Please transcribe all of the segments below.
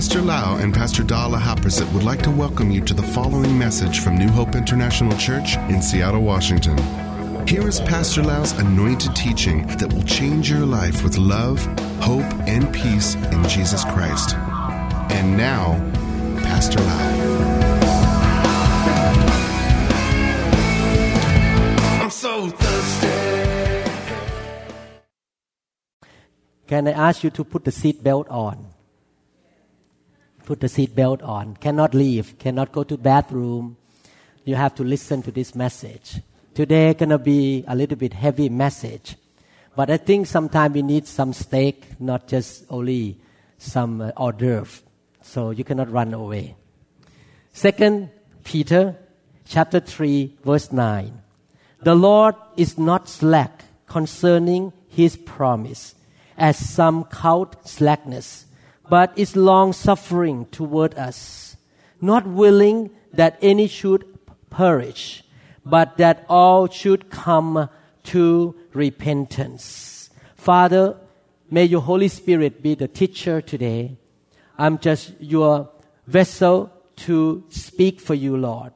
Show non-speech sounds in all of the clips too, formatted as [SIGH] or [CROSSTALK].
Pastor Lau and Pastor Dala Haprasit would like to welcome you to the following message from New Hope International Church in Seattle, Washington. Here is Pastor Lau's anointed teaching that will change your life with love, hope, and peace in Jesus Christ. And now, Pastor Lau. I'm so thirsty. Can I ask you to put the seat belt on? Put the seat belt on. Cannot leave. Cannot go to bathroom. You have to listen to this message. Today gonna be a little bit heavy message, but I think sometimes we need some steak, not just only some uh, hors d'oeuvre. So you cannot run away. Second Peter, chapter three, verse nine. The Lord is not slack concerning His promise, as some count slackness, but is long suffering toward us, not willing that any should perish, but that all should come to repentance. Father, may your Holy Spirit be the teacher today. I'm just your vessel to speak for you, Lord.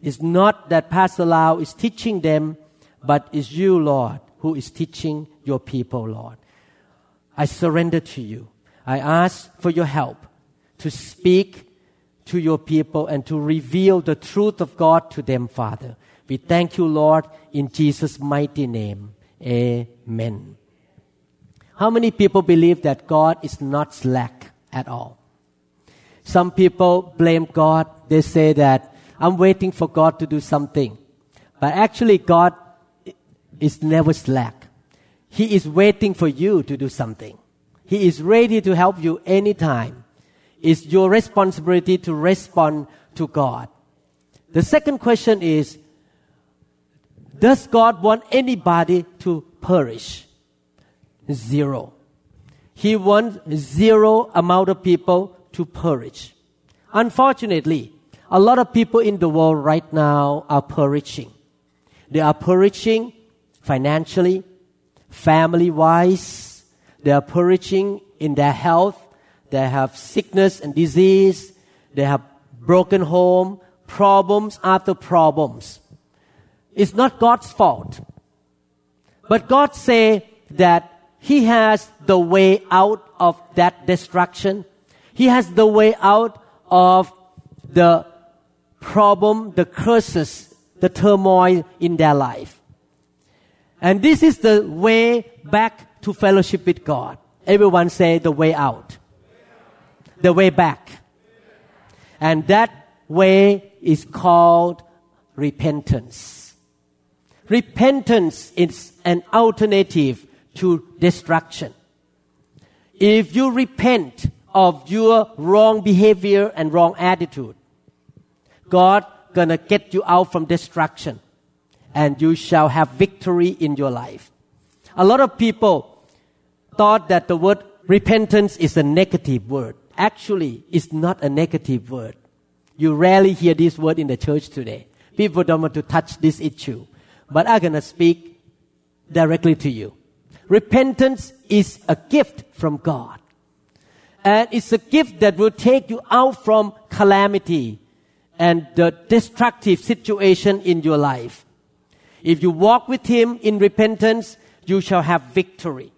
It's not that Pastor Lau is teaching them, but it's you, Lord, who is teaching your people, Lord. I surrender to you. I ask for your help to speak to your people and to reveal the truth of God to them, Father. We thank you, Lord, in Jesus' mighty name. Amen. How many people believe that God is not slack at all? Some people blame God. They say that I'm waiting for God to do something. But actually, God is never slack. He is waiting for you to do something. He is ready to help you anytime. It's your responsibility to respond to God. The second question is Does God want anybody to perish? Zero. He wants zero amount of people to perish. Unfortunately, a lot of people in the world right now are perishing. They are perishing financially, family wise. They are perishing in their health. They have sickness and disease. They have broken home, problems after problems. It's not God's fault. But God say that He has the way out of that destruction. He has the way out of the problem, the curses, the turmoil in their life. And this is the way back to fellowship with God. Everyone say the way out. The way back. And that way is called repentance. Repentance is an alternative to destruction. If you repent of your wrong behavior and wrong attitude, God gonna get you out from destruction and you shall have victory in your life. A lot of people thought that the word repentance is a negative word. Actually, it's not a negative word. You rarely hear this word in the church today. People don't want to touch this issue. But I'm gonna speak directly to you. Repentance is a gift from God. And it's a gift that will take you out from calamity and the destructive situation in your life. If you walk with Him in repentance, you shall have victory.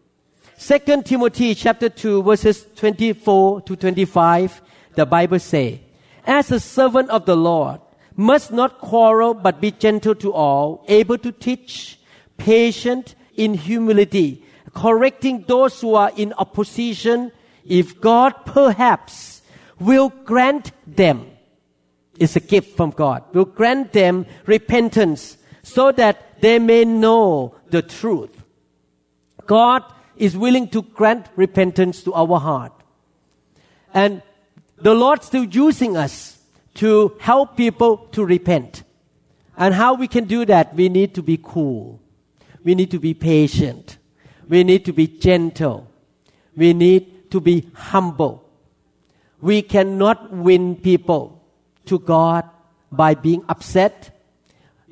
Second Timothy chapter 2 verses 24 to 25, the Bible say, As a servant of the Lord, must not quarrel but be gentle to all, able to teach, patient in humility, correcting those who are in opposition, if God perhaps will grant them it's a gift from God. Will grant them repentance so that they may know the truth. God is willing to grant repentance to our heart. And the Lord's still using us to help people to repent. And how we can do that? We need to be cool. We need to be patient. We need to be gentle. We need to be humble. We cannot win people to God by being upset,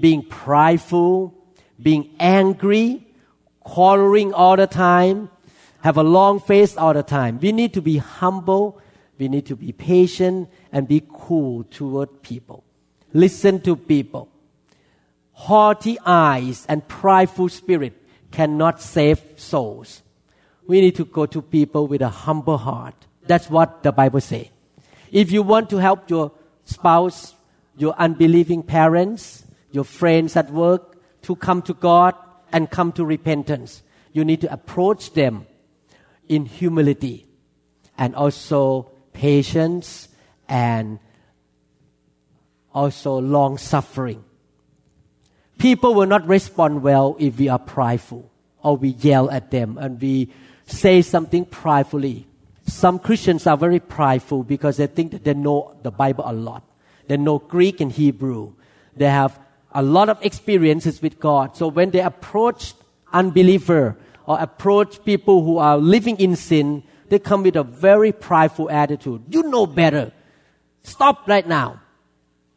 being prideful, being angry, quarreling all the time, have a long face all the time. We need to be humble, We need to be patient and be cool toward people. Listen to people. Haughty eyes and prideful spirit cannot save souls. We need to go to people with a humble heart. That's what the Bible says. If you want to help your spouse, your unbelieving parents, your friends at work to come to God and come to repentance, you need to approach them in humility and also patience and also long suffering. People will not respond well if we are prideful or we yell at them and we say something pridefully. Some Christians are very prideful because they think that they know the Bible a lot. They know Greek and Hebrew. They have a lot of experiences with God. So when they approach unbeliever or approach people who are living in sin, they come with a very prideful attitude. You know better. Stop right now.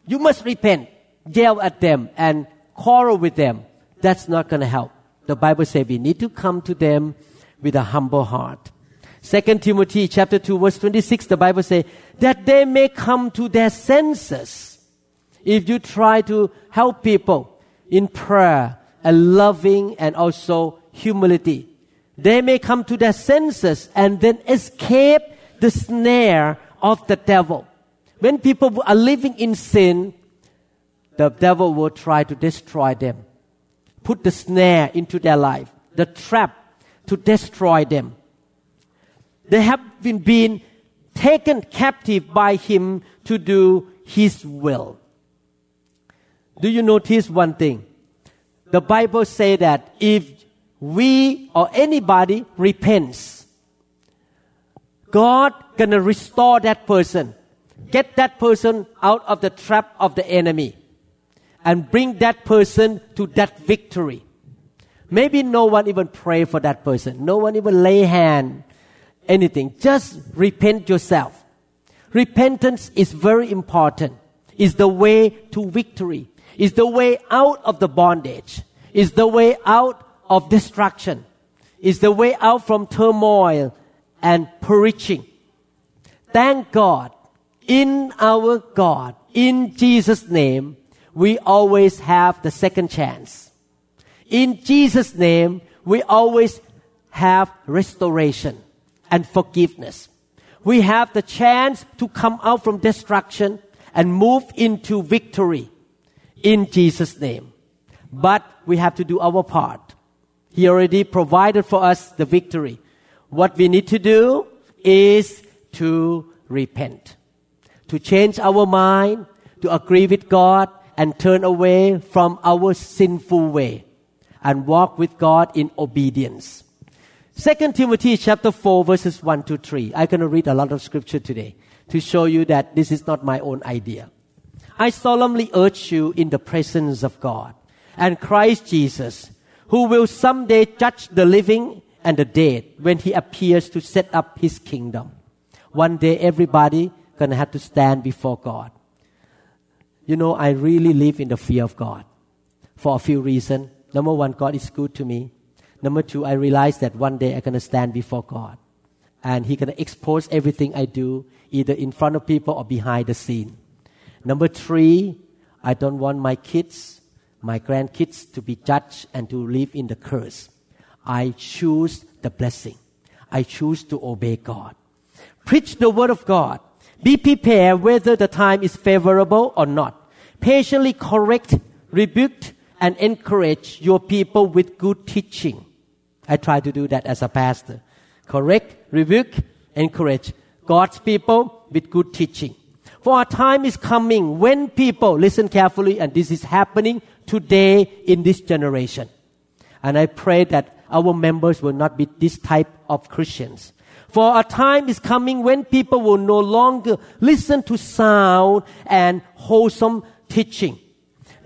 You must repent. Yell at them and quarrel with them. That's not going to help. The Bible says we need to come to them with a humble heart. Second Timothy chapter 2 verse 26, the Bible says that they may come to their senses. If you try to help people in prayer and loving and also humility, they may come to their senses and then escape the snare of the devil. When people are living in sin, the devil will try to destroy them, put the snare into their life, the trap to destroy them. They have been, been taken captive by him to do his will. Do you notice one thing? The Bible say that if we or anybody repents, God gonna restore that person, get that person out of the trap of the enemy, and bring that person to that victory. Maybe no one even pray for that person. No one even lay hand, anything. Just repent yourself. Repentance is very important. Is the way to victory. Is the way out of the bondage. Is the way out of destruction. Is the way out from turmoil and perishing. Thank God. In our God, in Jesus' name, we always have the second chance. In Jesus' name, we always have restoration and forgiveness. We have the chance to come out from destruction and move into victory in Jesus' name. But we have to do our part. He already provided for us the victory. What we need to do is to repent, to change our mind, to agree with God, and turn away from our sinful way and walk with God in obedience. Second Timothy chapter 4 verses 1 to 3. I'm going to read a lot of scripture today to show you that this is not my own idea. I solemnly urge you in the presence of God and Christ Jesus, who will someday judge the living and the dead when he appears to set up his kingdom. One day everybody gonna have to stand before God. You know, I really live in the fear of God for a few reasons. Number one, God is good to me. Number two, I realize that one day I'm to stand before God. And He's going to expose everything I do, either in front of people or behind the scene. Number three, I don't want my kids, my grandkids to be judged and to live in the curse. I choose the blessing. I choose to obey God. Preach the word of God. Be prepared whether the time is favorable or not. Patiently correct, rebuke, and encourage your people with good teaching. I try to do that as a pastor. Correct, rebuke, encourage God's people with good teaching. For a time is coming when people, listen carefully, and this is happening today in this generation. And I pray that our members will not be this type of Christians. For a time is coming when people will no longer listen to sound and wholesome teaching.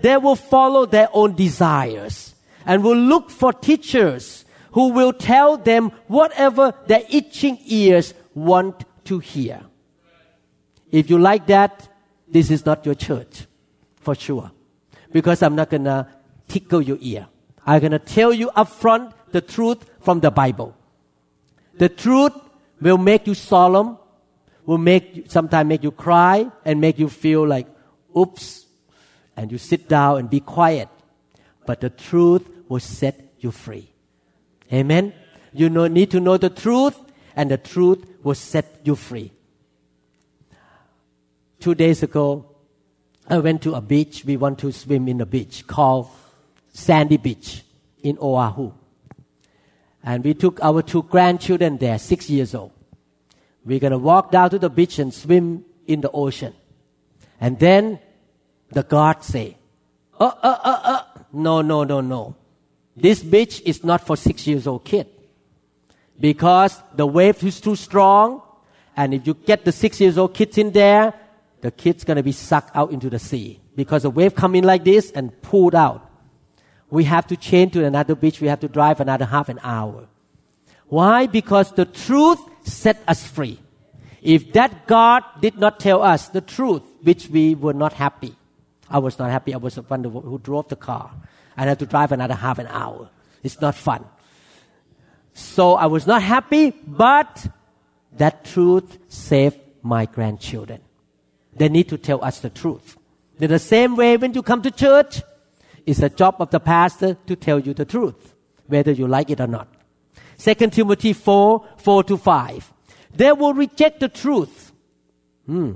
They will follow their own desires and will look for teachers who will tell them whatever their itching ears want to hear. If you like that, this is not your church, for sure. Because I'm not gonna tickle your ear. I'm gonna tell you upfront the truth from the Bible. The truth will make you solemn, will make sometimes make you cry and make you feel like, oops, and you sit down and be quiet. But the truth will set you free. Amen. You know, need to know the truth, and the truth will set you free. Two days ago, I went to a beach. We want to swim in a beach called Sandy Beach in Oahu. And we took our two grandchildren there, six years old. We're going to walk down to the beach and swim in the ocean. And then the guard say, uh, uh, uh, uh, no, no, no, no. This beach is not for six years old kid. Because the wave is too strong. And if you get the six years old kids in there, the kid's gonna be sucked out into the sea. Because the wave come in like this and pulled out. We have to change to another beach. We have to drive another half an hour. Why? Because the truth set us free. If that God did not tell us the truth, which we were not happy, I was not happy. I was the one who drove the car. I had to drive another half an hour. It's not fun. So I was not happy, but that truth saved my grandchildren. They need to tell us the truth. In the same way, when you come to church, it's the job of the pastor to tell you the truth, whether you like it or not. 2 Timothy 4 4 to 5. They will reject the truth. Hmm.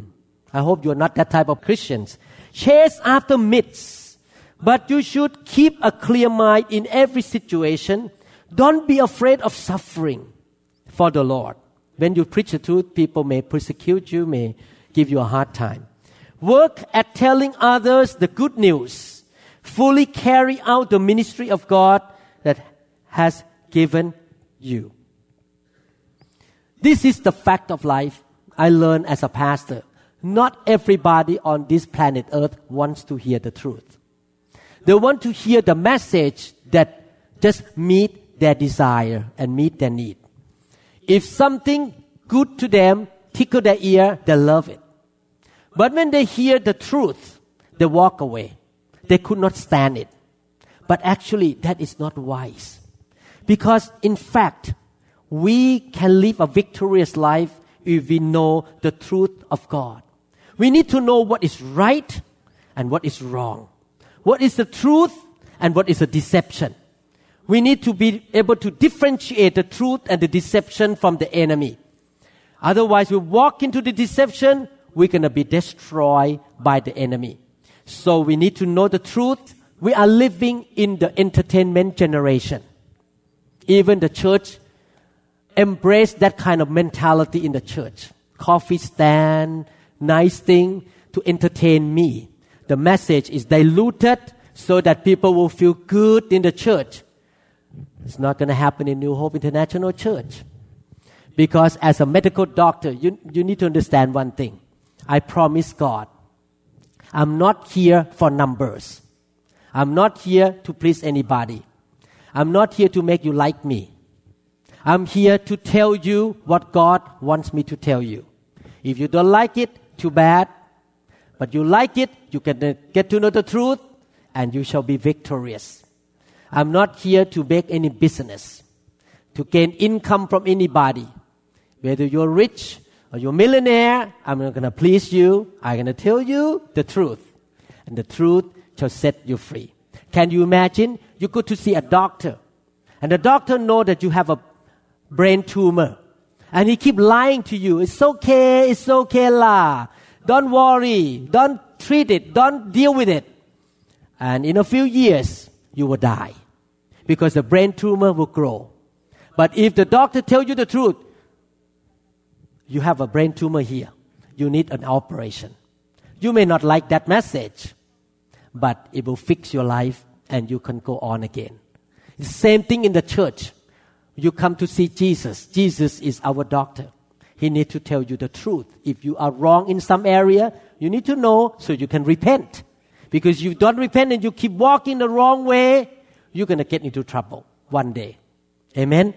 I hope you're not that type of Christians. Chase after myths. But you should keep a clear mind in every situation. Don't be afraid of suffering for the Lord. When you preach the truth, people may persecute you, may give you a hard time. Work at telling others the good news. Fully carry out the ministry of God that has given you. This is the fact of life I learned as a pastor. Not everybody on this planet Earth wants to hear the truth. They want to hear the message that just meet their desire and meet their need. If something good to them tickle their ear, they love it. But when they hear the truth, they walk away. They could not stand it. But actually, that is not wise. Because in fact, we can live a victorious life if we know the truth of God. We need to know what is right and what is wrong. What is the truth and what is a deception. We need to be able to differentiate the truth and the deception from the enemy. Otherwise, we walk into the deception, we're going to be destroyed by the enemy. So we need to know the truth. We are living in the entertainment generation. Even the church embrace that kind of mentality in the church. Coffee stand, nice thing to entertain me. The message is diluted so that people will feel good in the church. It's not going to happen in New Hope International Church. Because as a medical doctor, you, you need to understand one thing. I promise God, I'm not here for numbers. I'm not here to please anybody. I'm not here to make you like me. I'm here to tell you what God wants me to tell you. If you don't like it, too bad. But you like it, you can get to know the truth, and you shall be victorious. I'm not here to make any business, to gain income from anybody. Whether you're rich or you're millionaire, I'm not going to please you. I'm going to tell you the truth. And the truth shall set you free. Can you imagine? You go to see a doctor, and the doctor know that you have a brain tumor. And he keep lying to you. It's okay, it's okay lah. Don't worry. Don't treat it. Don't deal with it. And in a few years, you will die. Because the brain tumor will grow. But if the doctor tell you the truth, you have a brain tumor here. You need an operation. You may not like that message, but it will fix your life and you can go on again. The same thing in the church you come to see Jesus. Jesus is our doctor. He needs to tell you the truth. If you are wrong in some area, you need to know so you can repent. Because you don't repent and you keep walking the wrong way, you're going to get into trouble one day. Amen.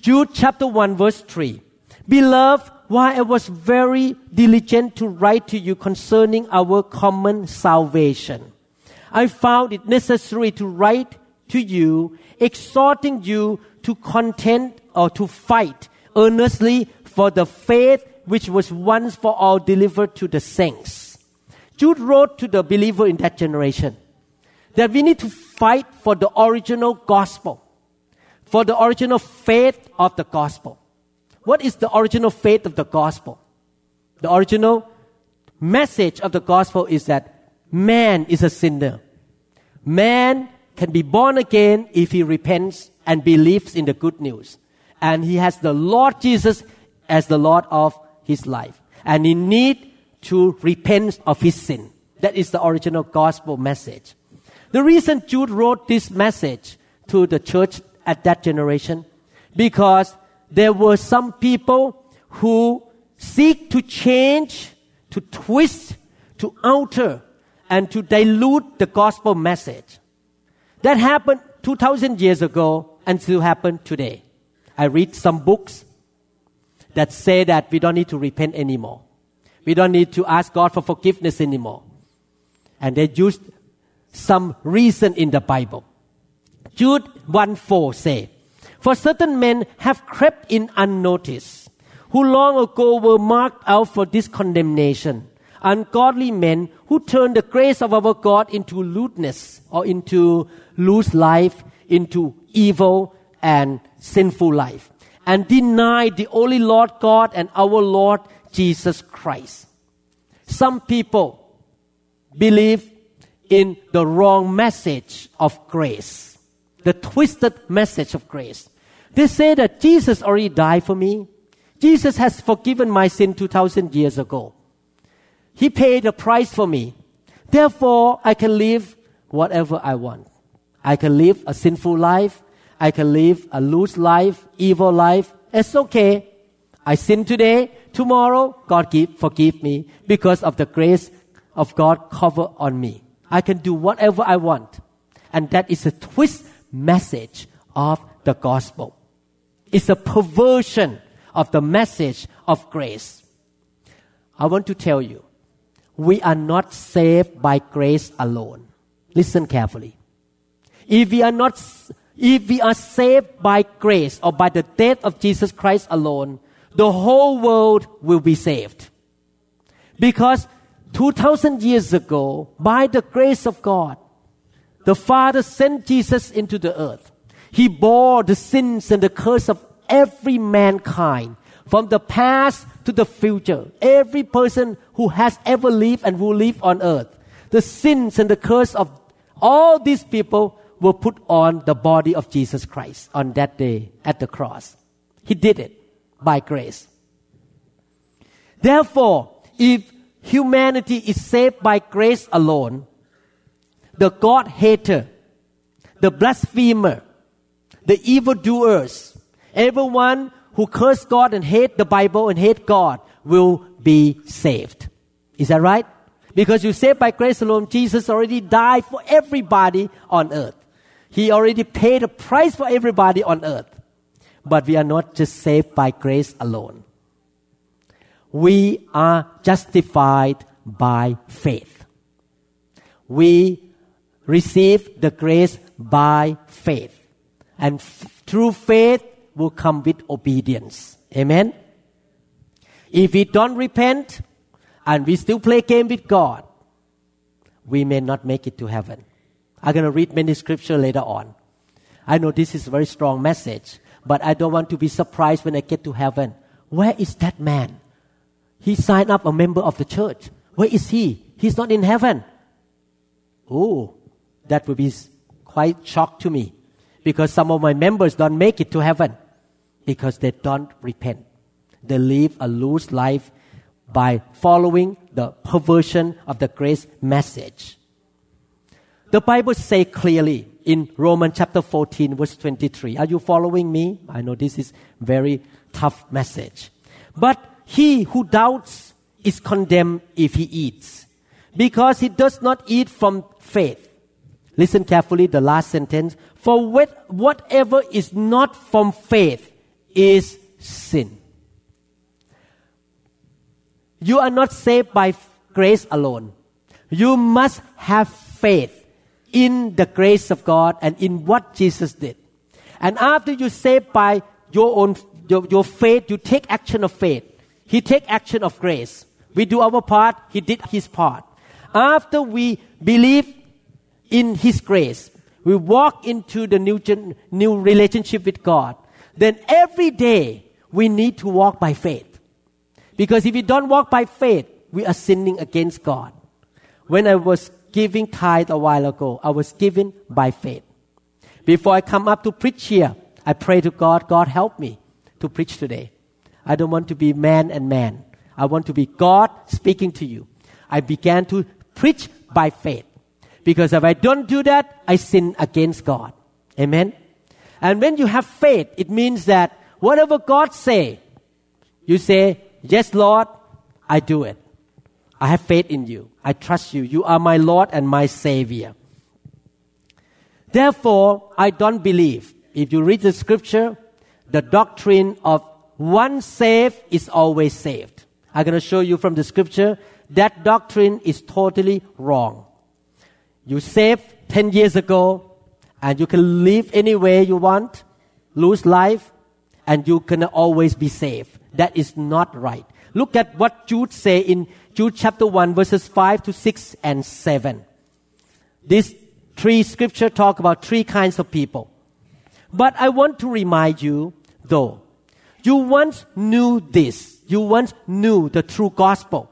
Jude chapter 1 verse 3. Beloved, while I was very diligent to write to you concerning our common salvation, I found it necessary to write to you, exhorting you to contend or to fight earnestly for the faith which was once for all delivered to the saints. Jude wrote to the believer in that generation that we need to fight for the original gospel, for the original faith of the gospel. What is the original faith of the gospel? The original message of the gospel is that man is a sinner. Man can be born again if he repents and believes in the good news. And he has the Lord Jesus as the Lord of his life. And he need to repent of his sin. That is the original gospel message. The reason Jude wrote this message to the church at that generation, because there were some people who seek to change, to twist, to alter, and to dilute the gospel message. That happened 2000 years ago and still happen today. I read some books that say that we don't need to repent anymore. We don't need to ask God for forgiveness anymore. And they used some reason in the Bible. Jude 1 4 say, For certain men have crept in unnoticed, who long ago were marked out for this condemnation. Ungodly men who turn the grace of our God into lewdness or into loose life, into evil and sinful life, and deny the only Lord God and our Lord Jesus Christ. Some people believe in the wrong message of grace, the twisted message of grace. They say that Jesus already died for me. Jesus has forgiven my sin 2000 years ago. He paid the price for me. Therefore, I can live whatever I want. I can live a sinful life. I can live a loose life, evil life. It's okay. I sin today. Tomorrow, God give, forgive me because of the grace of God cover on me. I can do whatever I want. And that is a twist message of the gospel. It's a perversion of the message of grace. I want to tell you, we are not saved by grace alone. Listen carefully. If we are not, if we are saved by grace or by the death of Jesus Christ alone, the whole world will be saved. Because 2000 years ago, by the grace of God, the Father sent Jesus into the earth. He bore the sins and the curse of every mankind from the past to the future. Every person who has ever lived and will live on earth. The sins and the curse of all these people were put on the body of Jesus Christ on that day at the cross. He did it by grace. Therefore, if humanity is saved by grace alone, the God hater, the blasphemer, the evildoers, everyone who curse God and hate the Bible and hate God will be saved. Is that right? Because you saved by grace alone, Jesus already died for everybody on earth. He already paid a price for everybody on earth. But we are not just saved by grace alone we are justified by faith. We receive the grace by faith. And f- through faith will come with obedience. Amen. If we don't repent and we still play game with God, we may not make it to heaven. I'm going to read many scripture later on. I know this is a very strong message, but I don't want to be surprised when I get to heaven. Where is that man? He signed up a member of the church. Where is he? He's not in heaven. Oh, that would be quite shock to me because some of my members don't make it to heaven because they don't repent. They live a loose life by following the perversion of the grace message. The Bible says clearly in Romans chapter 14 verse 23. Are you following me? I know this is very tough message. But he who doubts is condemned if he eats, because he does not eat from faith. Listen carefully, the last sentence. For whatever is not from faith is sin. You are not saved by grace alone. You must have faith in the grace of God and in what Jesus did. And after you saved by your own your, your faith, you take action of faith He take action of grace. We do our part, he did his part. After we believe in his grace, we walk into the new, gen- new relationship with God, then every day we need to walk by faith. Because if we don't walk by faith, we are sinning against God. When I was giving tithe a while ago, I was giving by faith. Before I come up to preach here, I pray to God, God help me to preach today. I don't want to be man and man. I want to be God speaking to you. I began to preach by faith. Because if I don't do that, I sin against God. Amen. And when you have faith, it means that whatever God say, you say, yes, Lord, I do it. I have faith in you. I trust you. You are my Lord and my Savior. Therefore, I don't believe. If you read the scripture, the doctrine of one saved is always saved. I'm going to show you from the scripture that doctrine is totally wrong. You saved 10 years ago and you can live any way you want, lose life, and you can always be saved. That is not right. Look at what Jude say in Jude chapter 1 verses 5 to 6 and 7. These three scripture talk about three kinds of people. But I want to remind you though, you once knew this. You once knew the true gospel.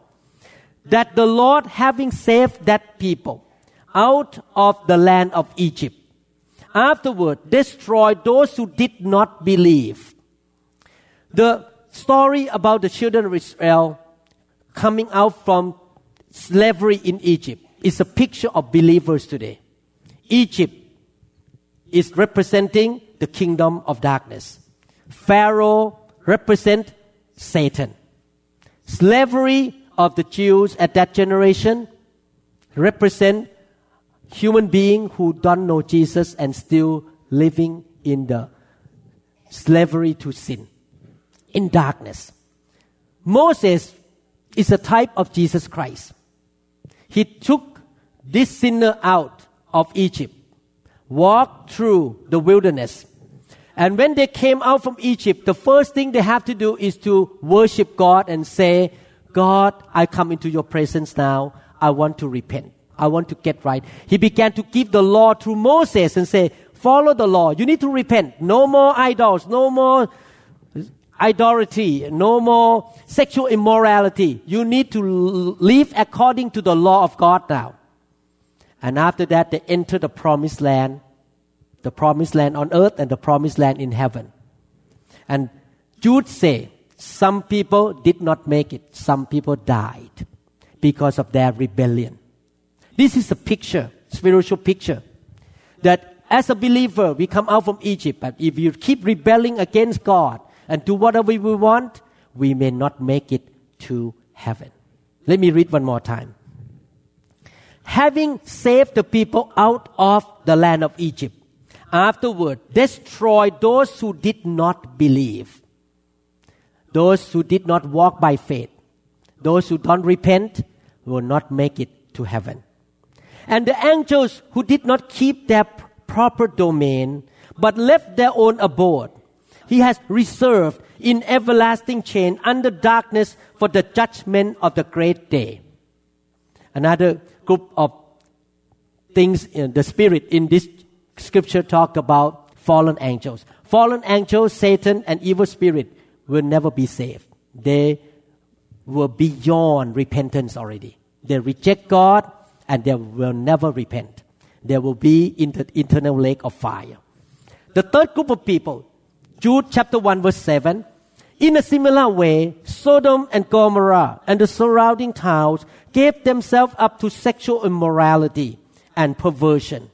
That the Lord having saved that people out of the land of Egypt, afterward destroyed those who did not believe. The story about the children of Israel coming out from slavery in Egypt is a picture of believers today. Egypt is representing the kingdom of darkness. Pharaoh represent Satan. Slavery of the Jews at that generation represent human being who don't know Jesus and still living in the slavery to sin in darkness. Moses is a type of Jesus Christ. He took this sinner out of Egypt, walked through the wilderness. And when they came out from Egypt, the first thing they have to do is to worship God and say, God, I come into your presence now. I want to repent. I want to get right. He began to give the law through Moses and say, follow the law. You need to repent. No more idols. No more idolatry, no more sexual immorality. You need to live according to the law of God now. And after that, they enter the promised land, the promised land on earth and the promised land in heaven. And Jude say, some people did not make it. Some people died because of their rebellion. This is a picture, spiritual picture, that as a believer, we come out from Egypt, but if you keep rebelling against God, and do whatever we want, we may not make it to heaven. Let me read one more time. Having saved the people out of the land of Egypt, afterward destroyed those who did not believe, those who did not walk by faith, those who don't repent will not make it to heaven. And the angels who did not keep their proper domain, but left their own abode, he has reserved in everlasting chain under darkness for the judgment of the great day. Another group of things in the spirit in this scripture talk about fallen angels. Fallen angels, Satan and evil spirit will never be saved. They were beyond repentance already. They reject God and they will never repent. They will be in the eternal lake of fire. The third group of people Jude chapter 1 verse 7. In a similar way, Sodom and Gomorrah and the surrounding towns gave themselves up to sexual immorality and perversion.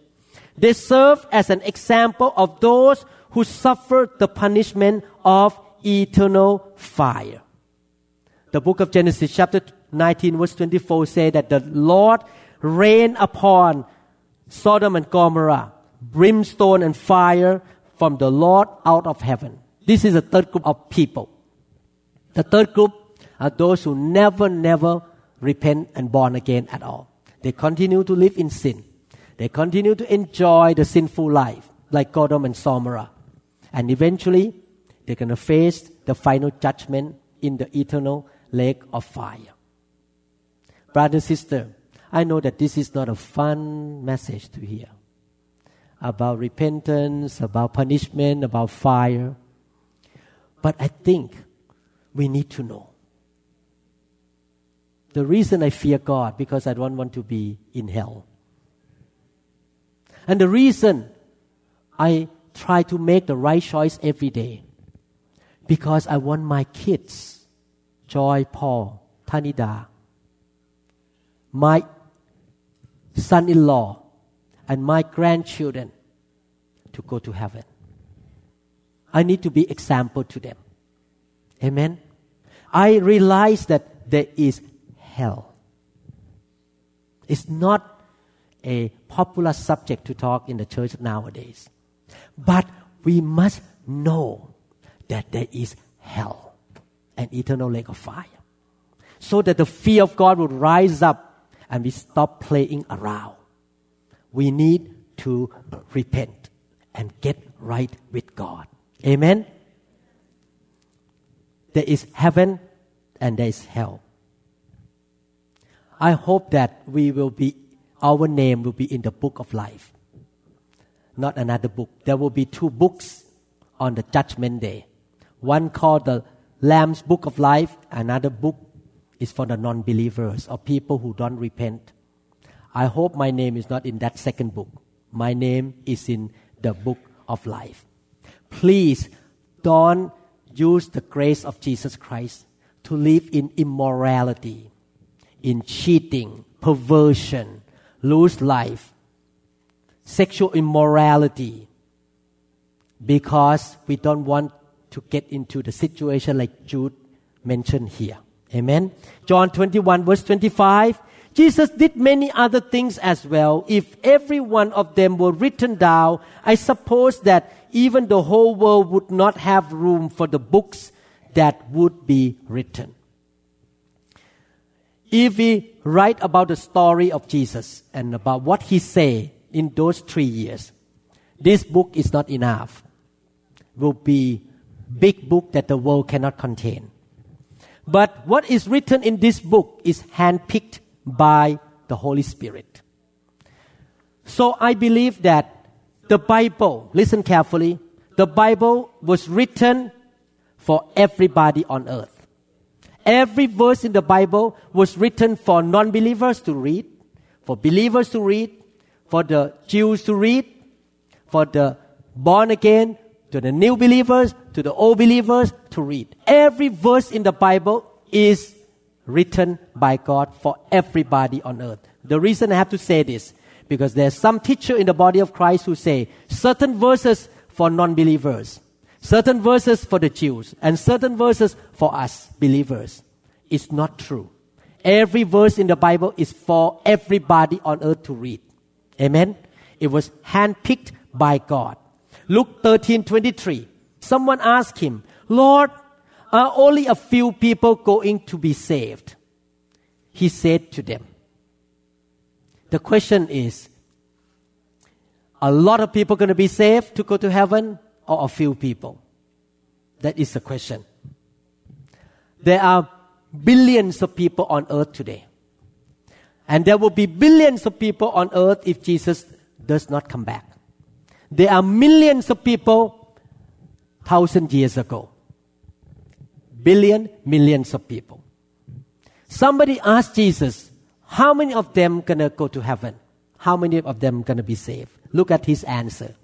They serve as an example of those who suffered the punishment of eternal fire. The book of Genesis chapter 19 verse 24 say that the Lord rained upon Sodom and Gomorrah brimstone and fire from the Lord out of heaven. This is the third group of people. The third group are those who never, never repent and born again at all. They continue to live in sin. They continue to enjoy the sinful life, like Sodom and Gomorrah. And eventually, they're going to face the final judgment in the eternal lake of fire. Brother, sister, I know that this is not a fun message to hear about repentance, about punishment, about fire. But I think we need to know. The reason I fear God because I don't want to be in hell. And the reason I try to make the right choice every day because I want my kids, Joy, Paul, Tanida, my son in law, and my grandchildren to go to heaven. I need to be example to them. Amen. I realize that there is hell. It's not a popular subject to talk in the church nowadays. But we must know that there is hell, an eternal lake of fire. So that the fear of God would rise up and we stop playing around. We need to repent and get right with God. Amen. There is heaven and there is hell. I hope that we will be, our name will be in the book of life, not another book. There will be two books on the judgment day. One called the Lamb's Book of Life, another book is for the non believers or people who don't repent. I hope my name is not in that second book. My name is in the book of life. Please don't use the grace of Jesus Christ to live in immorality, in cheating, perversion, lose life, sexual immorality, because we don't want to get into the situation like Jude mentioned here. Amen. John 21, verse 25. Jesus did many other things as well. If every one of them were written down, I suppose that even the whole world would not have room for the books that would be written. If we write about the story of Jesus and about what he said in those three years, this book is not enough. Will be big book that the world cannot contain. But what is written in this book is handpicked by the Holy Spirit. So I believe that the Bible, listen carefully, the Bible was written for everybody on earth. Every verse in the Bible was written for non believers to read, for believers to read, for the Jews to read, for the born again, to the new believers, to the old believers to read. Every verse in the Bible is written by God for everybody on earth. The reason I have to say this, because there's some teacher in the body of Christ who say certain verses for non-believers, certain verses for the Jews, and certain verses for us believers. It's not true. Every verse in the Bible is for everybody on earth to read. Amen. It was handpicked by God. Luke 13, 23. Someone asked him, Lord, are only a few people going to be saved? He said to them, The question is, a lot of people going to be saved to go to heaven or a few people? That is the question. There are billions of people on earth today. And there will be billions of people on earth if Jesus does not come back. There are millions of people thousand years ago billion, millions of people. Somebody asked Jesus, how many of them gonna go to heaven? How many of them gonna be saved? Look at his answer.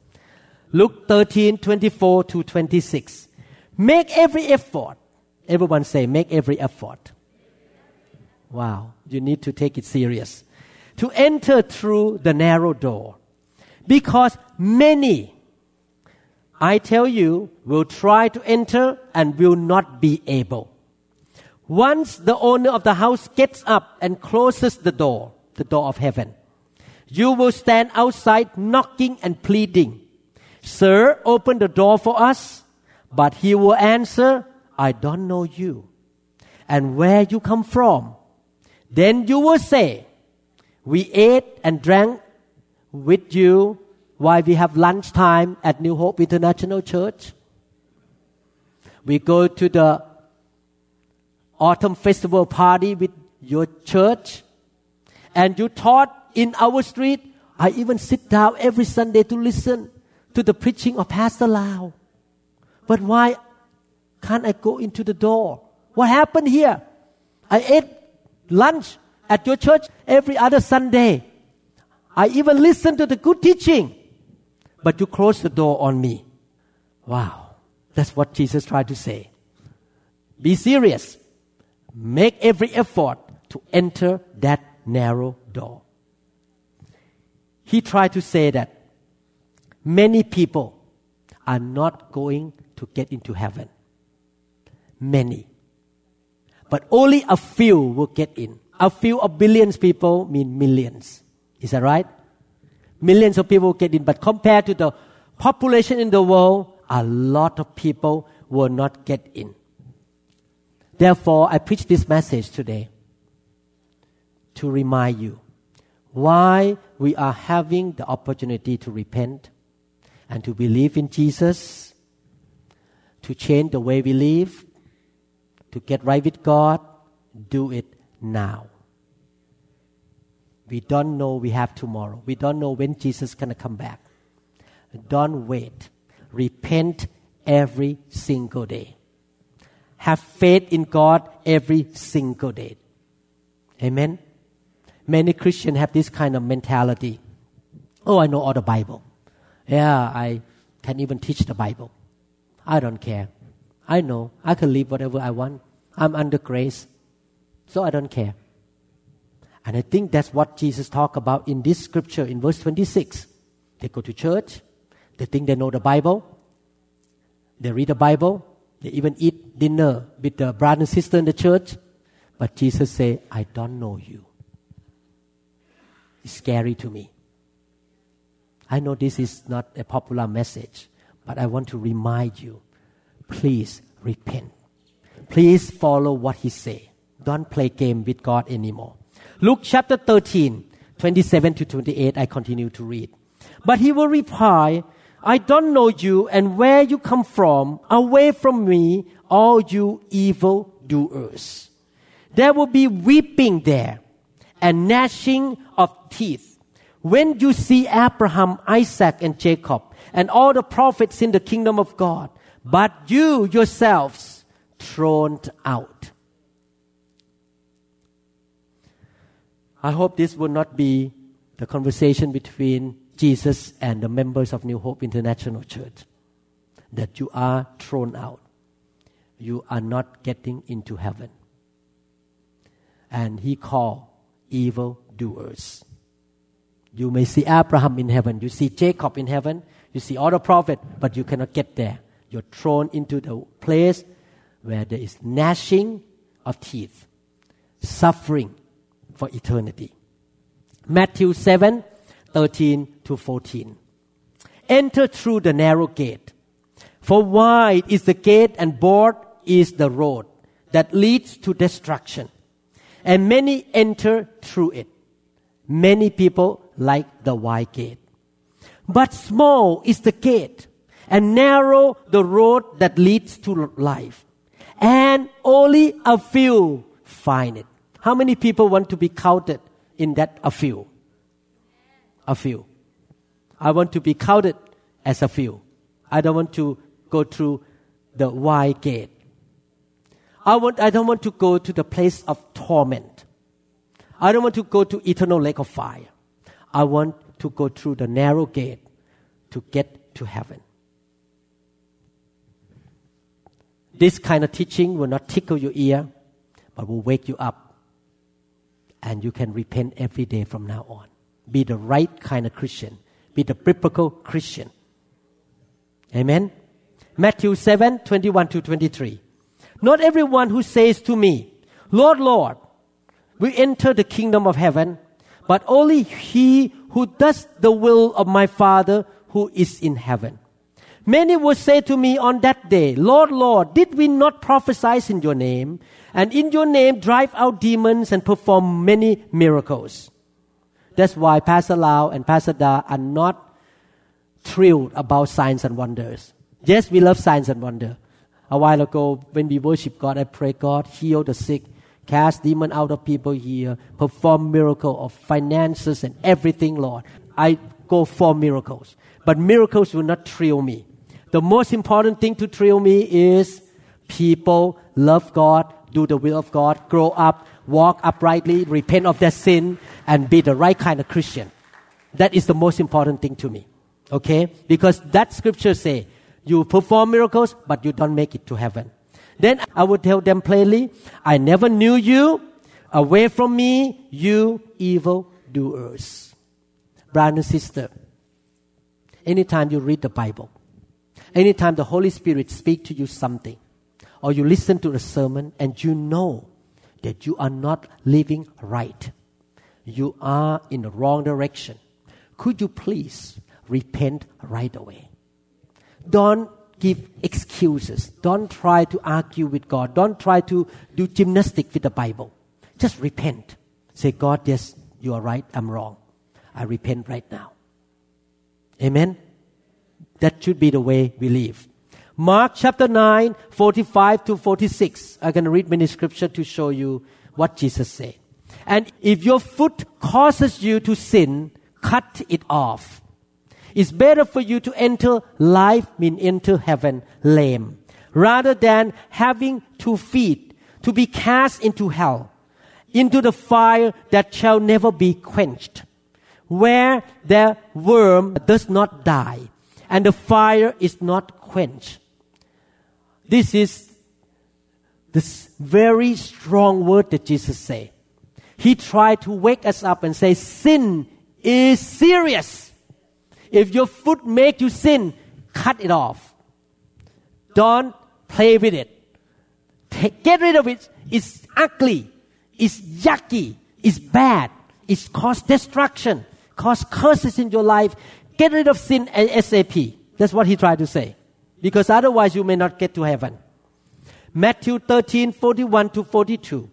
Luke 13, 24 to 26. Make every effort. Everyone say, make every effort. Wow, you need to take it serious. To enter through the narrow door. Because many I tell you, will try to enter and will not be able. Once the owner of the house gets up and closes the door, the door of heaven, you will stand outside knocking and pleading, Sir, open the door for us. But he will answer, I don't know you and where you come from. Then you will say, We ate and drank with you why we have lunchtime at New Hope International Church. We go to the autumn festival party with your church and you taught in our street. I even sit down every Sunday to listen to the preaching of Pastor Lau. But why can't I go into the door? What happened here? I ate lunch at your church every other Sunday. I even listened to the good teaching. But you closed the door on me. Wow. That's what Jesus tried to say. Be serious. Make every effort to enter that narrow door. He tried to say that many people are not going to get into heaven. Many. But only a few will get in. A few of billions people mean millions. Is that right? Millions of people get in, but compared to the population in the world, a lot of people will not get in. Therefore, I preach this message today to remind you why we are having the opportunity to repent and to believe in Jesus, to change the way we live, to get right with God, do it now. We don't know we have tomorrow. We don't know when Jesus is going to come back. Don't wait. Repent every single day. Have faith in God every single day. Amen. Many Christians have this kind of mentality. Oh, I know all the Bible. Yeah, I can even teach the Bible. I don't care. I know I can live whatever I want. I'm under grace, so I don't care. And I think that's what Jesus talked about in this scripture in verse 26. They go to church, they think they know the Bible, they read the Bible, they even eat dinner with the brother and sister in the church. But Jesus say, I don't know you. It's scary to me. I know this is not a popular message, but I want to remind you, please repent. Please follow what he say. Don't play game with God anymore. Luke chapter 13, 27 to 28, I continue to read. But he will reply, I don't know you and where you come from. Away from me, all you evil doers. There will be weeping there and gnashing of teeth. When you see Abraham, Isaac, and Jacob, and all the prophets in the kingdom of God, but you yourselves thrown out. I hope this will not be the conversation between Jesus and the members of New Hope International Church. That you are thrown out. You are not getting into heaven. And he called evil doers. You may see Abraham in heaven, you see Jacob in heaven, you see all the prophets, but you cannot get there. You're thrown into the place where there is gnashing of teeth, suffering for eternity. Matthew 7 13 to 14. Enter through the narrow gate. For wide is the gate and broad is the road that leads to destruction. And many enter through it. Many people like the wide gate. But small is the gate and narrow the road that leads to life. And only a few find it. How many people want to be counted in that a few? A few. I want to be counted as a few. I don't want to go through the wide gate. I, want, I don't want to go to the place of torment. I don't want to go to eternal lake of fire. I want to go through the narrow gate to get to heaven. This kind of teaching will not tickle your ear, but will wake you up. And you can repent every day from now on. Be the right kind of Christian. Be the biblical Christian. Amen. Matthew 7 21 to 23. Not everyone who says to me, Lord, Lord, will enter the kingdom of heaven, but only he who does the will of my Father who is in heaven. Many will say to me on that day, Lord, Lord, did we not prophesy in your name, and in your name drive out demons and perform many miracles? That's why Pastor Lau and Pastor Da are not thrilled about signs and wonders. Yes, we love signs and wonder. A while ago, when we worship God, I pray, God, heal the sick, cast demon out of people here, perform miracle of finances and everything, Lord. I go for miracles. But miracles will not thrill me. The most important thing to thrill me is people love God, do the will of God, grow up, walk uprightly, repent of their sin, and be the right kind of Christian. That is the most important thing to me. Okay? Because that scripture say, you perform miracles, but you don't make it to heaven. Then I would tell them plainly, I never knew you. Away from me, you evil doers. Brother and sister, anytime you read the Bible, anytime the Holy Spirit speak to you something, or you listen to a sermon and you know that you are not living right, you are in the wrong direction, could you please repent right away? Don't give excuses. Don't try to argue with God. Don't try to do gymnastics with the Bible. Just repent. Say, God, yes, you are right. I'm wrong. I repent right now. Amen. That should be the way we live. Mark chapter 9, 45 to 46. I'm going to read many scripture to show you what Jesus said. And if your foot causes you to sin, cut it off. It's better for you to enter life, mean enter heaven, lame, rather than having two feet to be cast into hell, into the fire that shall never be quenched, where the worm does not die, and the fire is not quenched. This is this very strong word that Jesus said. He tried to wake us up and say, sin is serious. If your foot make you sin, cut it off. Don't play with it. Take, get rid of it. It's ugly. It's yucky. It's bad. It's cause destruction. Cause curses in your life. Get rid of sin ASAP. That's what he tried to say. Because otherwise you may not get to heaven. Matthew 13, 41 to 42.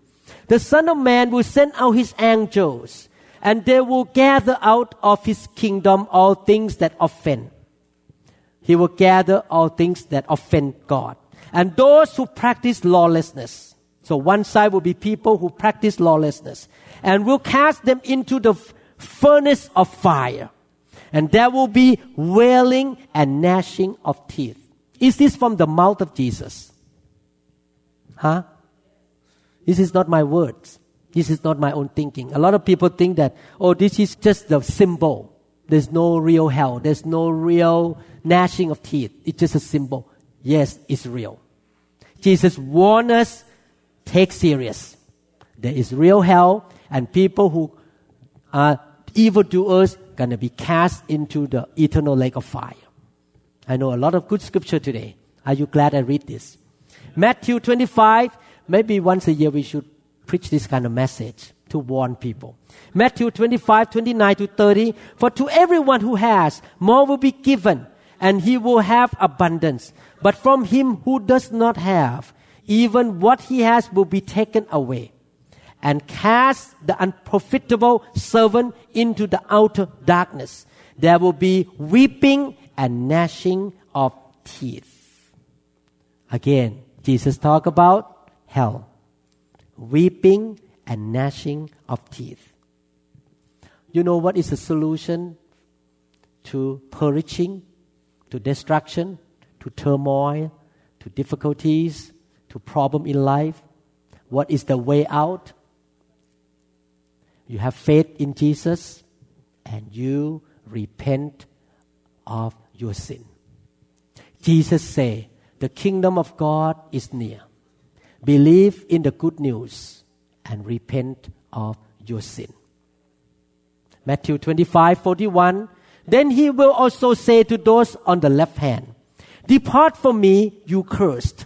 The Son of Man will send out his angels and they will gather out of his kingdom all things that offend. He will gather all things that offend God. And those who practice lawlessness. So one side will be people who practice lawlessness and will cast them into the furnace of fire. And there will be wailing and gnashing of teeth. Is this from the mouth of Jesus? Huh? This is not my words. This is not my own thinking. A lot of people think that, oh, this is just the symbol. There's no real hell. There's no real gnashing of teeth. It's just a symbol. Yes, it's real. Jesus warned us, take serious. There is real hell and people who are evildoers gonna be cast into the eternal lake of fire. I know a lot of good scripture today. Are you glad I read this? Matthew 25, maybe once a year we should preach this kind of message to warn people. Matthew 25, 29 to 30. For to everyone who has, more will be given, and he will have abundance. But from him who does not have, even what he has will be taken away. And cast the unprofitable servant into the outer darkness. There will be weeping and gnashing of teeth. Again, Jesus talked about hell weeping and gnashing of teeth. You know what is the solution to perishing, to destruction, to turmoil, to difficulties, to problem in life? What is the way out? You have faith in Jesus and you repent of your sin. Jesus say, the kingdom of God is near. Believe in the good news and repent of your sin. Matthew 25, 41. Then he will also say to those on the left hand, Depart from me, you cursed,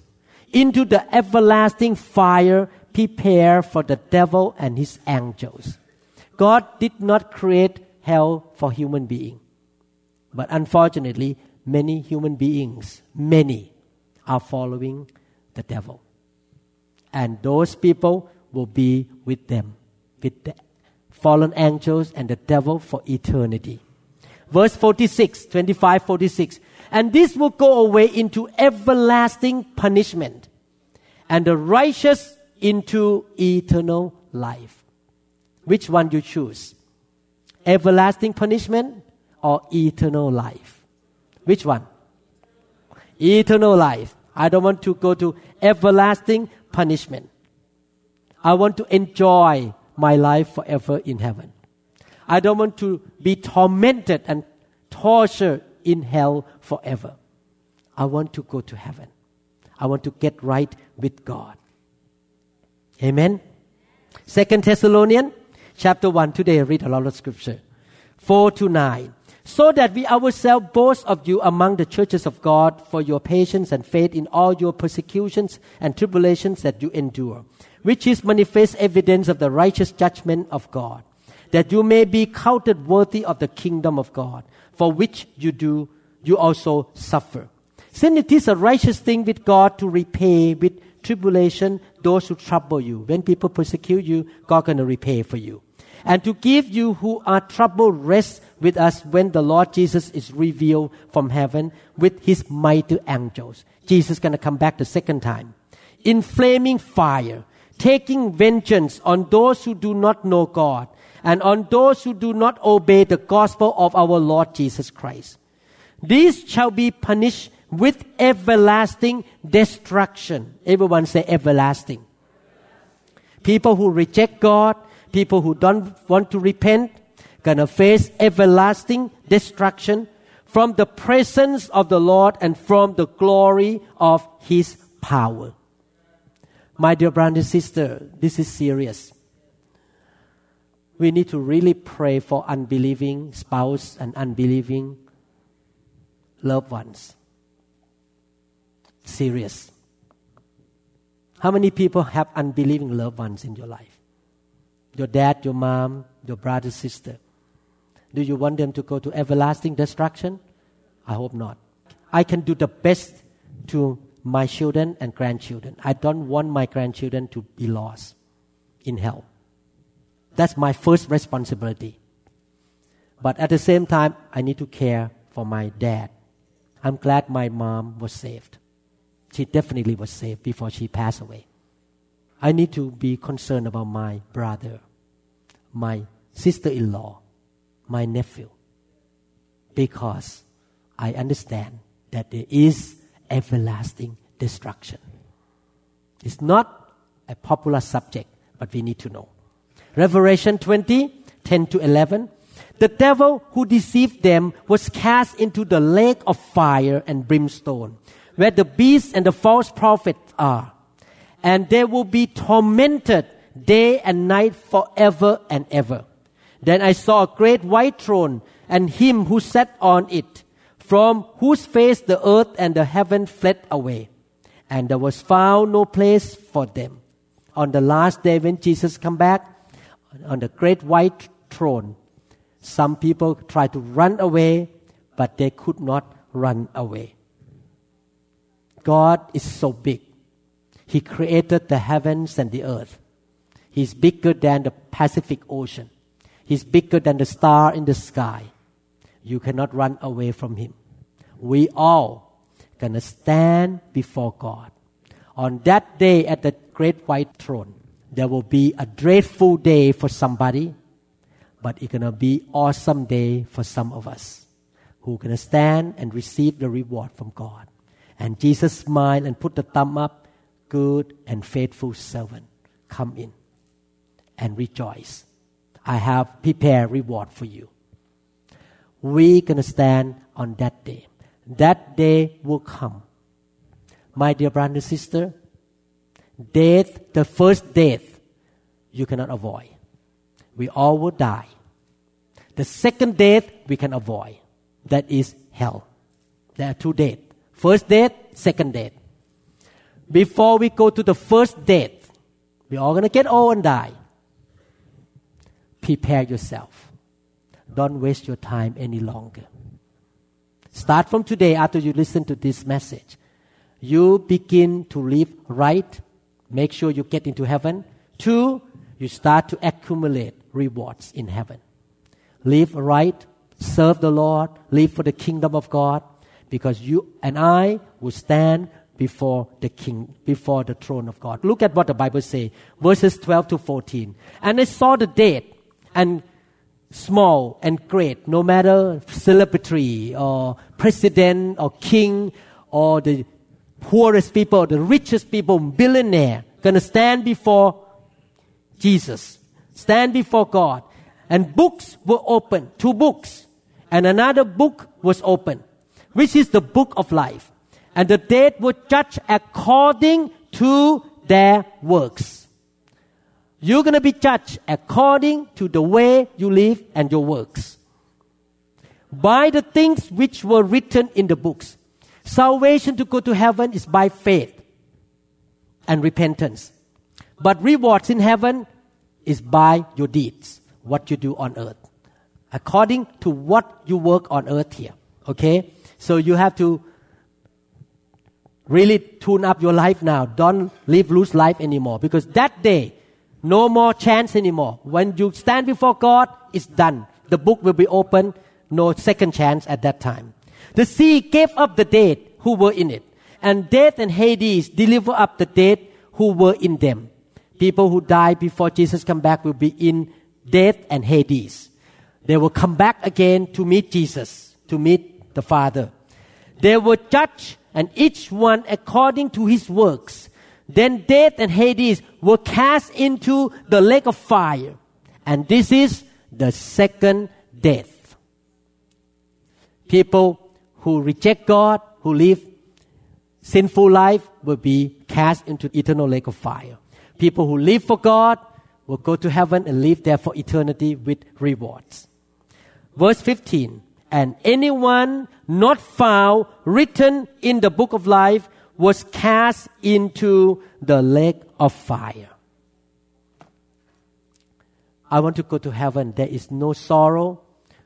into the everlasting fire prepared for the devil and his angels. God did not create hell for human being. But unfortunately, many human beings, many, are following the devil and those people will be with them, with the fallen angels and the devil for eternity. Verse 46, 25, 46. And this will go away into everlasting punishment, and the righteous into eternal life. Which one you choose? Everlasting punishment or eternal life? Which one? Eternal life. I don't want to go to everlasting punishment. I want to enjoy my life forever in heaven. I don't want to be tormented and tortured in hell forever. I want to go to heaven. I want to get right with God. Amen. Second Thessalonians chapter 1. Today read a lot of scripture. 4 to 9. So that we ourselves boast of you among the churches of God for your patience and faith in all your persecutions and tribulations that you endure, which is manifest evidence of the righteous judgment of God, that you may be counted worthy of the kingdom of God, for which you do, you also suffer. Since it is a righteous thing with God to repay with tribulation those who trouble you. When people persecute you, God gonna repay for you and to give you who are troubled rest with us when the Lord Jesus is revealed from heaven with his mighty angels. Jesus is going to come back the second time in flaming fire, taking vengeance on those who do not know God and on those who do not obey the gospel of our Lord Jesus Christ. These shall be punished with everlasting destruction. Everyone say everlasting. People who reject God, people who don't want to repent gonna face everlasting destruction from the presence of the Lord and from the glory of His power. My dear brother and sister, this is serious. We need to really pray for unbelieving spouse and unbelieving loved ones. Serious. How many people have unbelieving loved ones in your life? Your dad, your mom, your brother, sister. Do you want them to go to everlasting destruction? I hope not. I can do the best to my children and grandchildren. I don't want my grandchildren to be lost in hell. That's my first responsibility. But at the same time, I need to care for my dad. I'm glad my mom was saved. She definitely was saved before she passed away. I need to be concerned about my brother, my sister in law, my nephew, because I understand that there is everlasting destruction. It's not a popular subject, but we need to know. Revelation 20, 10 to 11. The devil who deceived them was cast into the lake of fire and brimstone, where the beast and the false prophet are and they will be tormented day and night forever and ever. Then I saw a great white throne and him who sat on it, from whose face the earth and the heaven fled away. And there was found no place for them. On the last day when Jesus come back, on the great white throne, some people tried to run away, but they could not run away. God is so big he created the heavens and the earth. He's bigger than the Pacific Ocean. He's bigger than the star in the sky. You cannot run away from Him. We all gonna stand before God. On that day at the great white throne, there will be a dreadful day for somebody, but it's gonna be awesome day for some of us who gonna stand and receive the reward from God. And Jesus smiled and put the thumb up good and faithful servant, come in and rejoice. I have prepared reward for you. We're going to stand on that day. That day will come. My dear brother and sister, death, the first death, you cannot avoid. We all will die. The second death, we can avoid. That is hell. There are two deaths. First death, second death before we go to the first death, we're all to get old and die. Prepare yourself. Don't waste your time any longer. Start from today after you listen to this message. You begin to live right. Make sure you get into heaven. Two, you start to accumulate rewards in heaven. Live right, serve the Lord, live for the kingdom of God, because you and I will stand before the king, before the throne of God. Look at what the Bible says, verses 12 to 14. And I saw the dead and small and great, no matter celebrity or president or king or the poorest people, the richest people, billionaire, gonna stand before Jesus, stand before God. And books were opened, two books. And another book was opened, which is the book of life. And the dead were judged according to their works. You're going to be judged according to the way you live and your works. By the things which were written in the books. Salvation to go to heaven is by faith and repentance. But rewards in heaven is by your deeds, what you do on earth. According to what you work on earth here. Okay? So you have to really tune up your life now. Don't live loose life anymore. Because that day, no more chance anymore. When you stand before God, it's done. The book will be open. No second chance at that time. The sea gave up the dead who were in it. And death and Hades deliver up the dead who were in them. People who die before Jesus come back will be in death and Hades. They will come back again to meet Jesus, to meet the Father. They were judged and each one according to his works. Then death and Hades were cast into the lake of fire. And this is the second death. People who reject God, who live sinful life, will be cast into eternal lake of fire. People who live for God will go to heaven and live there for eternity with rewards. Verse 15 And anyone not found written in the book of life was cast into the lake of fire. I want to go to heaven. There is no sorrow,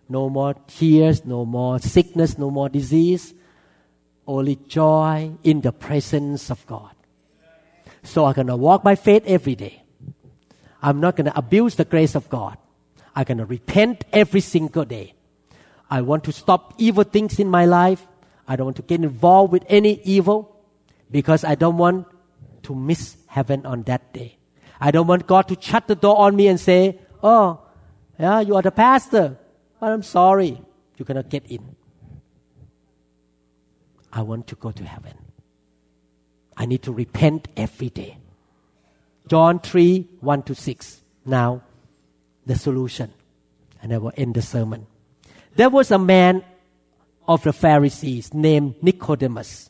no more tears, no more sickness, no more disease, only joy in the presence of God. So I'm going to walk by faith every day. I'm not going to abuse the grace of God. I'm going to repent every single day. I want to stop evil things in my life. I don't want to get involved with any evil because I don't want to miss heaven on that day. I don't want God to shut the door on me and say, Oh, yeah, you are the pastor, but I'm sorry, you cannot get in. I want to go to heaven. I need to repent every day. John 3 1 to 6. Now, the solution. And I will end the sermon. There was a man of the Pharisees named Nicodemus,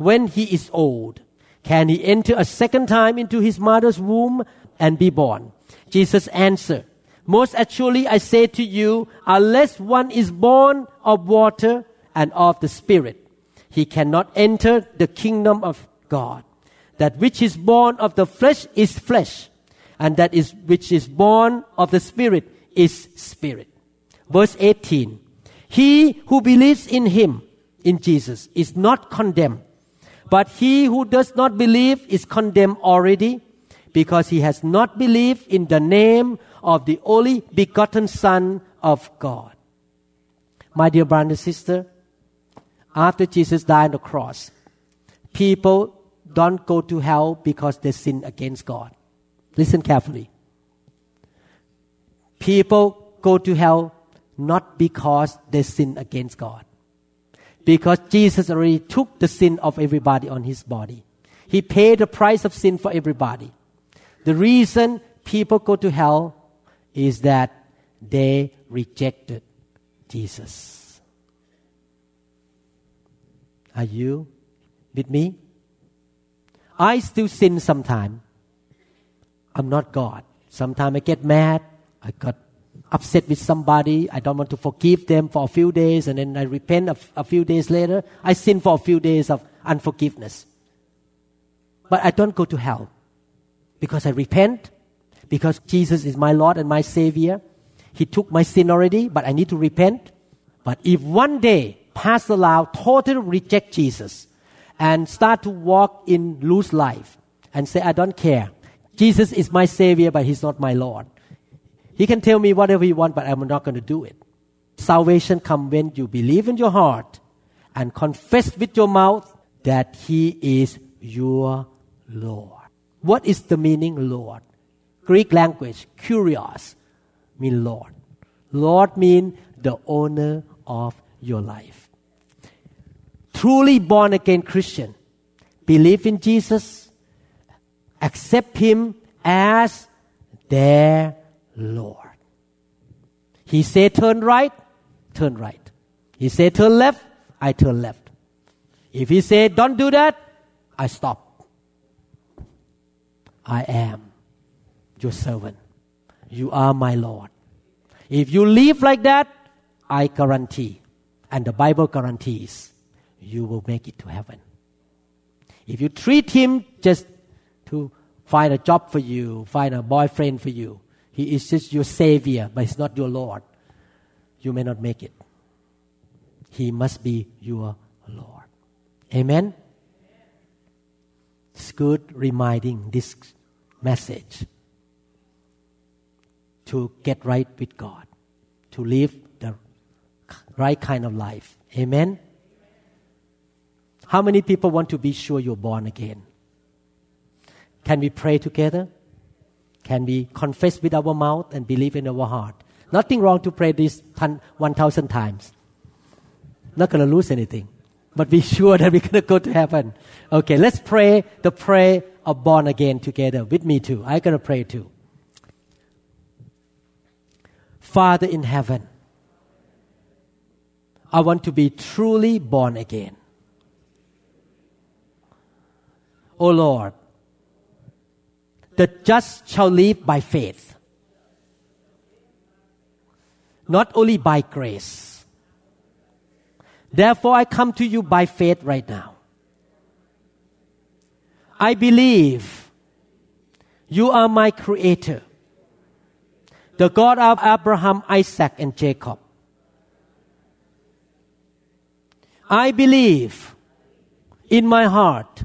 when he is old? Can he enter a second time into his mother's womb and be born? Jesus answered, Most actually I say to you, unless one is born of water and of the Spirit, he cannot enter the kingdom of God. That which is born of the flesh is flesh, and that is which is born of the Spirit is spirit. Verse 18. He who believes in him, in Jesus, is not condemned. But he who does not believe is condemned already because he has not believed in the name of the only begotten Son of God. My dear brother and sister, after Jesus died on the cross, people don't go to hell because they sin against God. Listen carefully. People go to hell not because they sin against God. Because Jesus already took the sin of everybody on his body. He paid the price of sin for everybody. The reason people go to hell is that they rejected Jesus. Are you with me? I still sin sometimes. I'm not God. Sometimes I get mad. I got upset with somebody. I don't want to forgive them for a few days and then I repent a, few days later. I sin for a few days of unforgiveness. But I don't go to hell because I repent, because Jesus is my Lord and my Savior. He took my sin already, but I need to repent. But if one day Pastor Lau totally reject Jesus and start to walk in loose life and say, I don't care. Jesus is my Savior, but He's not my Lord. He can tell me whatever He wants, but I'm not going to do it. Salvation comes when you believe in your heart and confess with your mouth that He is your Lord. What is the meaning, Lord? Greek language, kurios, mean Lord. Lord mean the owner of your life. Truly born again Christian, believe in Jesus, accept Him as their Lord. He said turn right, turn right. He said turn left, I turn left. If He said don't do that, I stop. I am your servant. You are my Lord. If you live like that, I guarantee, and the Bible guarantees, you will make it to heaven. If you treat him just to find a job for you, find a boyfriend for you, he is just your savior, but he's not your Lord, you may not make it. He must be your Lord. Amen? It's good reminding this message to get right with God, to live the right kind of life. Amen? How many people want to be sure you're born again? Can we pray together? Can we confess with our mouth and believe in our heart? Nothing wrong to pray this 1,000 times. Not going to lose anything. But be [LAUGHS] sure that we're going to go to heaven. Okay, let's pray the prayer of born again together with me too. I'm going to pray too. Father in heaven, I want to be truly born again. O oh Lord, the just shall live by faith, not only by grace. Therefore, I come to you by faith right now. I believe you are my creator the God of Abraham, Isaac, and Jacob. I believe in my heart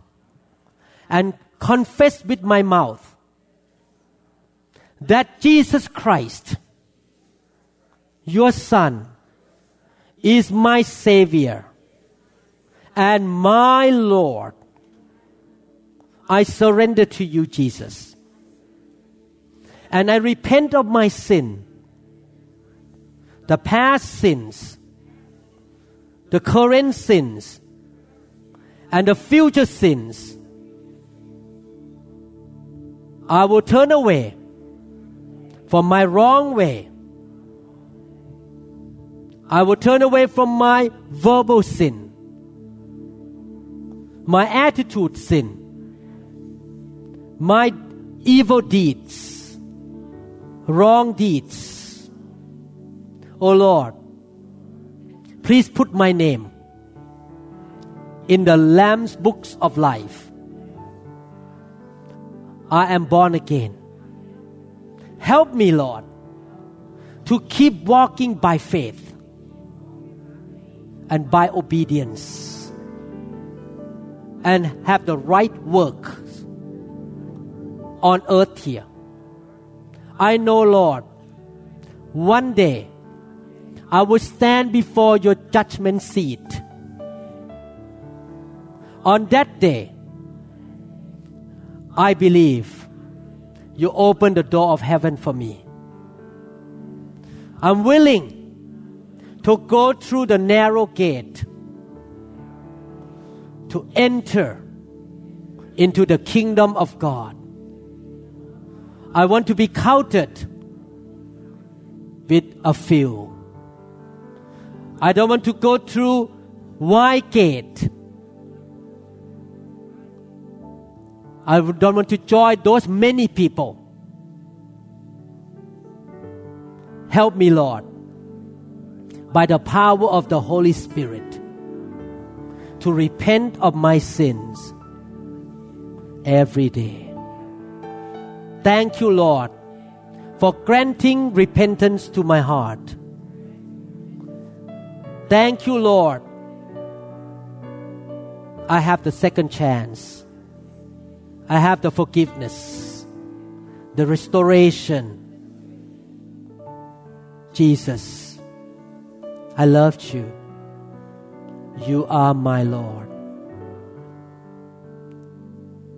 and confess with my mouth that Jesus Christ, your Son, is my Savior and my Lord. I surrender to you, Jesus and I repent of my sin, the past sins, the current sins, and the future sins. I will turn away from my wrong way. I will turn away from my verbal sin, my attitude sin, my evil deeds wrong deeds. Oh Lord, please put my name in the Lamb's books of life. I am born again. Help me, Lord, to keep walking by faith and by obedience and have the right work on earth here I know, Lord, one day I will stand before your judgment seat. On that day, I believe you open the door of heaven for me. I'm willing to go through the narrow gate to enter into the kingdom of God. I want to be counted with a few. I don't want to go through wide gate. I don't want to join those many people. Help me, Lord, by the power of the Holy Spirit, to repent of my sins every day. Thank you, Lord, for granting repentance to my heart. Thank you, Lord. I have the second chance. I have the forgiveness, the restoration. Jesus, I loved you. You are my Lord.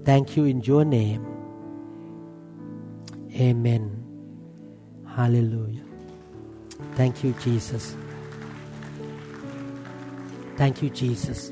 Thank you in your name. Amen. Hallelujah. Thank you, Jesus. Thank you, Jesus.